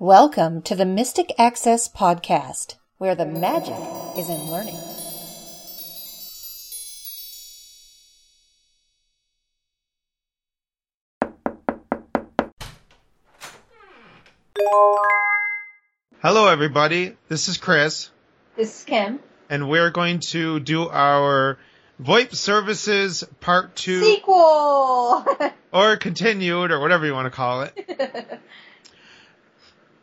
Welcome to the Mystic Access Podcast, where the magic is in learning. Hello, everybody. This is Chris, This is Kim. and we're going to do our VoIP services part two, Sequel! or continued, or whatever you want to call it.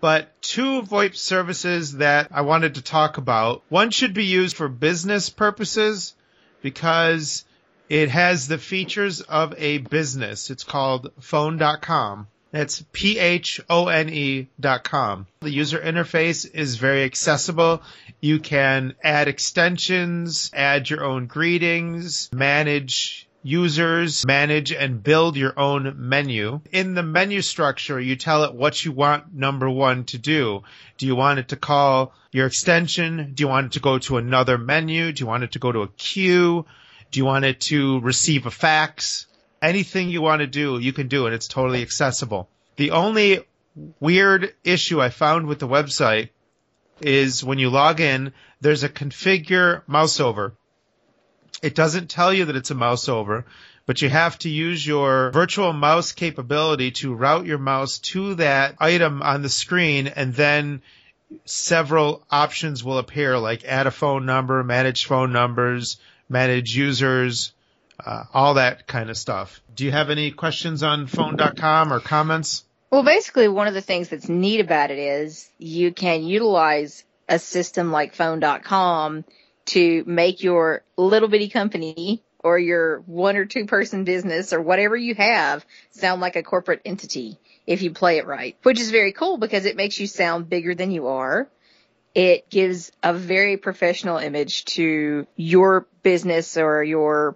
But two VoIP services that I wanted to talk about. One should be used for business purposes because it has the features of a business. It's called phone.com. That's P-H-O-N-E dot com. The user interface is very accessible. You can add extensions, add your own greetings, manage users, manage and build your own menu. In the menu structure, you tell it what you want number one to do. Do you want it to call your extension? Do you want it to go to another menu? Do you want it to go to a queue? Do you want it to receive a fax? Anything you want to do, you can do, and it's totally accessible. The only weird issue I found with the website is when you log in, there's a configure mouse over. It doesn't tell you that it's a mouse over, but you have to use your virtual mouse capability to route your mouse to that item on the screen and then several options will appear like add a phone number, manage phone numbers, manage users, uh, all that kind of stuff. Do you have any questions on phone.com or comments? well, basically, one of the things that's neat about it is you can utilize a system like phone.com to make your little bitty company or your one or two person business or whatever you have sound like a corporate entity if you play it right, which is very cool because it makes you sound bigger than you are. It gives a very professional image to your business or your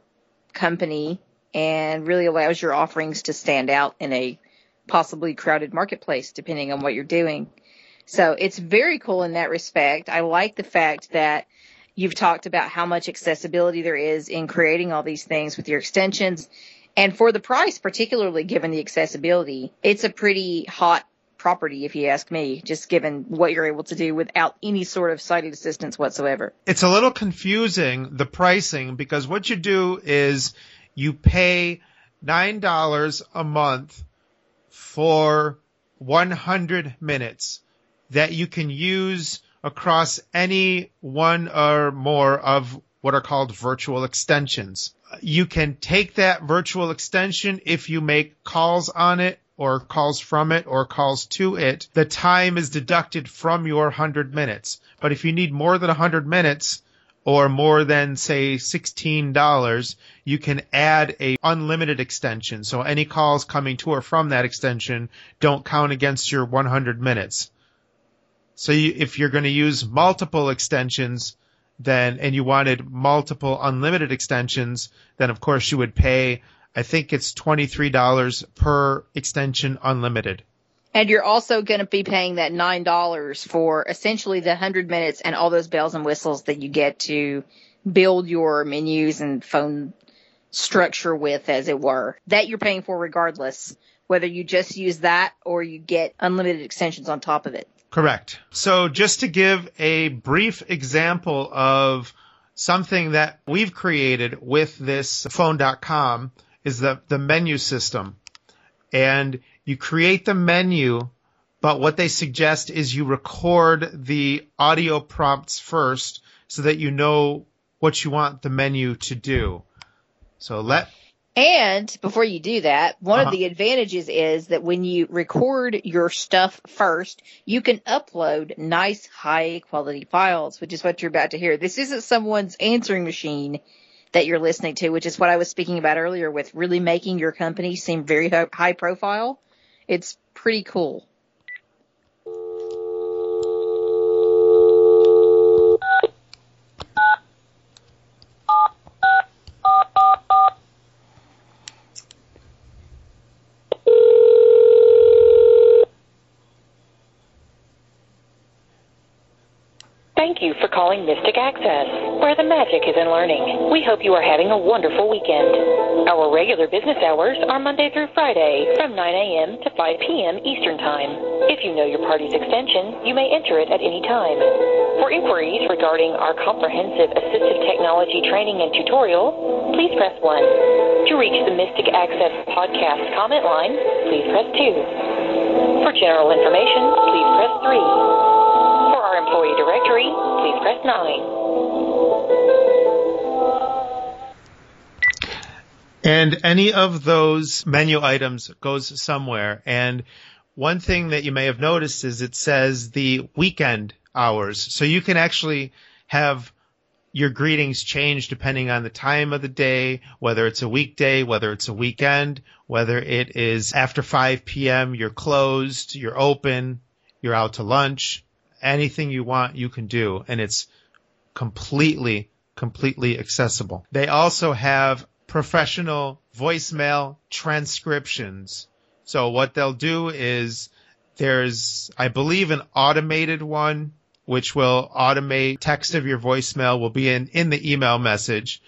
company and really allows your offerings to stand out in a possibly crowded marketplace depending on what you're doing. So it's very cool in that respect. I like the fact that you've talked about how much accessibility there is in creating all these things with your extensions. And for the price, particularly given the accessibility, it's a pretty hot property, if you ask me, just given what you're able to do without any sort of sighted assistance whatsoever. It's a little confusing, the pricing, because what you do is you pay $9 a month for 100 minutes that you can use across any one or more of what are called virtual extensions. You can take that virtual extension if you make calls on it or calls from it or calls to it. The time is deducted from your 100 minutes. But if you need more than 100 minutes, or more than say $16, you can add a unlimited extension. So any calls coming to or from that extension don't count against your 100 minutes. So you, if you're going to use multiple extensions, then, and you wanted multiple unlimited extensions, then of course you would pay, I think it's $23 per extension unlimited. And you're also going to be paying that $9 for essentially the 100 minutes and all those bells and whistles that you get to build your menus and phone structure with, as it were. That you're paying for regardless, whether you just use that or you get unlimited extensions on top of it. Correct. So just to give a brief example of something that we've created with this phone.com is the, the menu system. And you create the menu, but what they suggest is you record the audio prompts first so that you know what you want the menu to do. So let And before you do that, one Uh-huh. of the advantages is that when you record your stuff first, you can upload nice high quality files, which is what you're about to hear. This isn't someone's answering machine that you're listening to, which is what I was speaking about earlier with really making your company seem very high profile. It's pretty cool. Thank you for calling Mystic Access, where the magic is in learning. We hope you are having a wonderful weekend. Our regular business hours are Monday through Friday from 9 a.m. to 5 p.m. Eastern Time. If you know your party's extension, you may enter it at any time. For inquiries regarding our comprehensive assistive technology training and tutorial, please press 1. To reach the Mystic Access podcast comment line, please press 2. For general information, please press 3. Employee directory, please press 9. And any of those menu items goes somewhere. And one thing that you may have noticed is it says the weekend hours. So you can actually have your greetings change depending on the time of the day, whether it's a weekday, whether it's a weekend, whether it is after 5 p.m., you're closed, you're open, you're out to lunch, anything you want, you can do. And it's completely, completely accessible. They also have professional voicemail transcriptions. So what they'll do is there's, I believe, an automated one which will automate text of your voicemail will be in, in the email message.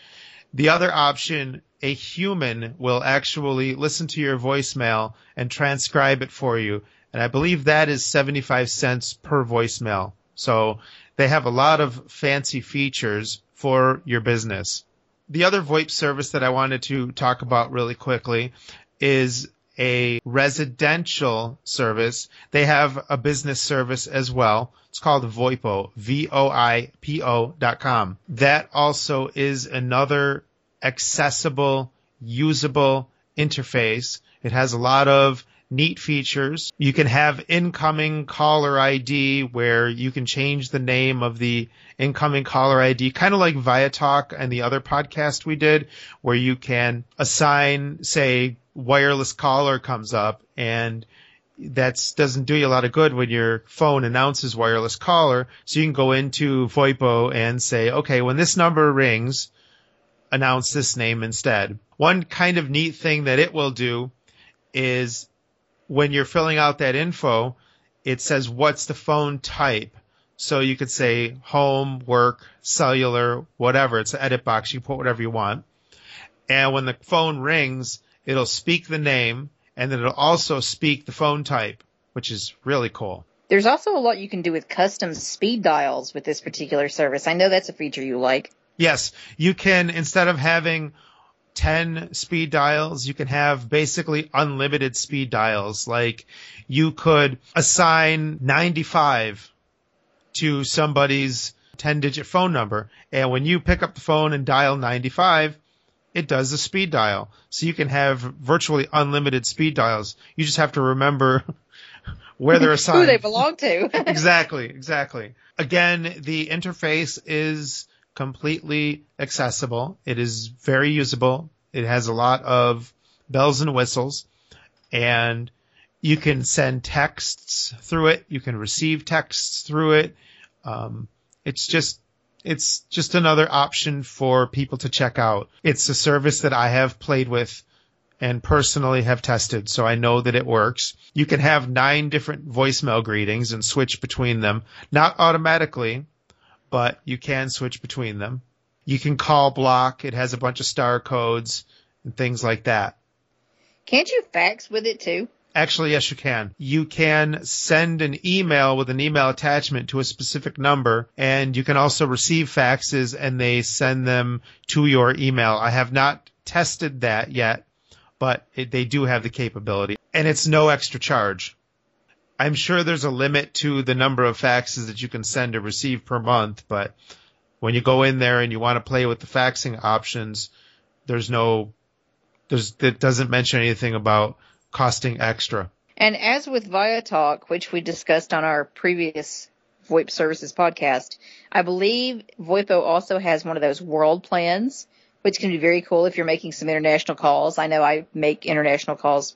The other option, a human will actually listen to your voicemail and transcribe it for you. And I believe that is 75 cents per voicemail. So they have a lot of fancy features for your business. The other VoIP service that I wanted to talk about really quickly is a residential service. They have a business service as well. It's called VoIPO, V-O-I-P-O dot com. That also is another accessible, usable interface. It has a lot of neat features. You can have incoming caller ID where you can change the name of the incoming caller ID, kind of like Viatalk and the other podcast we did, where you can assign, say, wireless caller comes up and that doesn't do you a lot of good when your phone announces wireless caller. So you can go into VoIPO and say, okay, when this number rings, announce this name instead. One kind of neat thing that it will do is when you're filling out that info, it says what's the phone type. So you could say home, work, cellular, whatever. It's an edit box. You put whatever you want. And when the phone rings, it'll speak the name and then it'll also speak the phone type, which is really cool. There's also a lot you can do with custom speed dials with this particular service. I know that's a feature you like. Yes, you can, instead of having 10 speed dials, you can have basically unlimited speed dials. Like you could assign 95 to somebody's 10 digit phone number. And when you pick up the phone and dial 95, it does a speed dial. So you can have virtually unlimited speed dials. You just have to remember where they're assigned. Who they belong to. exactly, exactly. Again, the interface is completely accessible. It is very usable. It has a lot of bells and whistles and you can send texts through it. You can receive texts through it. Um, it's just it's just another option for people to check out. It's a service that I have played with and personally have tested, so I know that it works. You can have nine different voicemail greetings and switch between them, not automatically, but you can switch between them. You can call block. It has a bunch of star codes and things like that. Can't you fax with it too? Actually, yes, you can. You can send an email with an email attachment to a specific number, and you can also receive faxes and they send them to your email. I have not tested that yet, but it, they do have the capability, and it's no extra charge. I'm sure there's a limit to the number of faxes that you can send or receive per month, but when you go in there and you want to play with the faxing options, there's no, there's, it doesn't mention anything about costing extra. And as with Viatalk, which we discussed on our previous VoIP services podcast, I believe VoIPO also has one of those world plans, which can be very cool if you're making some international calls. I know I make international calls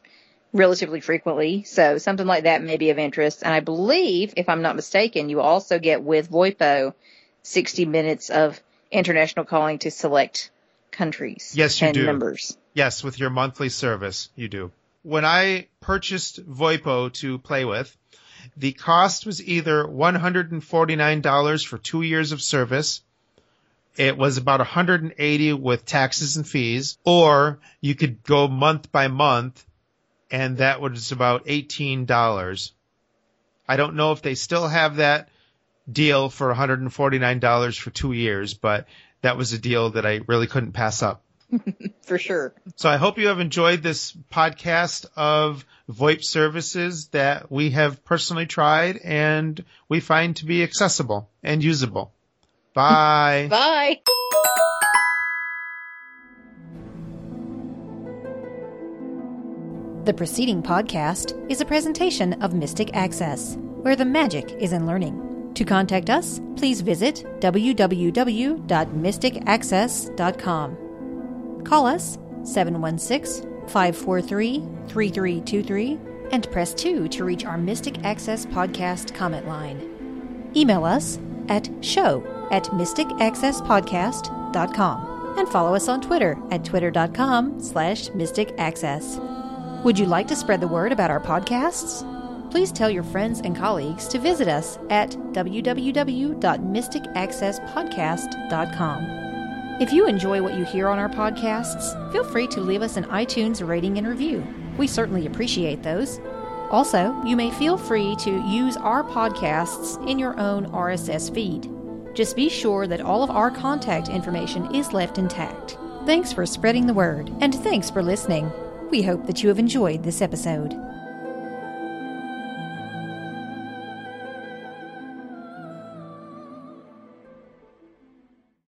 relatively frequently, so something like that may be of interest. And I believe, if I'm not mistaken, you also get with VoIPO 60 minutes of international calling to select countries Yes, you and do. members. Yes, with your monthly service, you do. When I purchased VoIPO to play with, the cost was either $149 for two years of service, it was about 180 with taxes and fees, or you could go month by month, and that was about $18. I don't know if they still have that deal for $149 for two years, but that was a deal that I really couldn't pass up. For sure. So I hope you have enjoyed this podcast of VoIP services that we have personally tried and we find to be accessible and usable. Bye. Bye. The preceding podcast is a presentation of Mystic Access, where the magic is in learning. To contact us, please visit www.mysticaccess.com. Call us 716 543 3323 and press 2 to reach our Mystic Access podcast comment line. Email us at show at mysticaccesspodcast.com and follow us on Twitter at twitter.com slash mysticaccess. Would you like to spread the word about our podcasts? Please tell your friends and colleagues to visit us at www.mysticaccesspodcast.com. If you enjoy what you hear on our podcasts, feel free to leave us an iTunes rating and review. We certainly appreciate those. Also, you may feel free to use our podcasts in your own RSS feed. Just be sure that all of our contact information is left intact. Thanks for spreading the word, and thanks for listening. We hope that you have enjoyed this episode.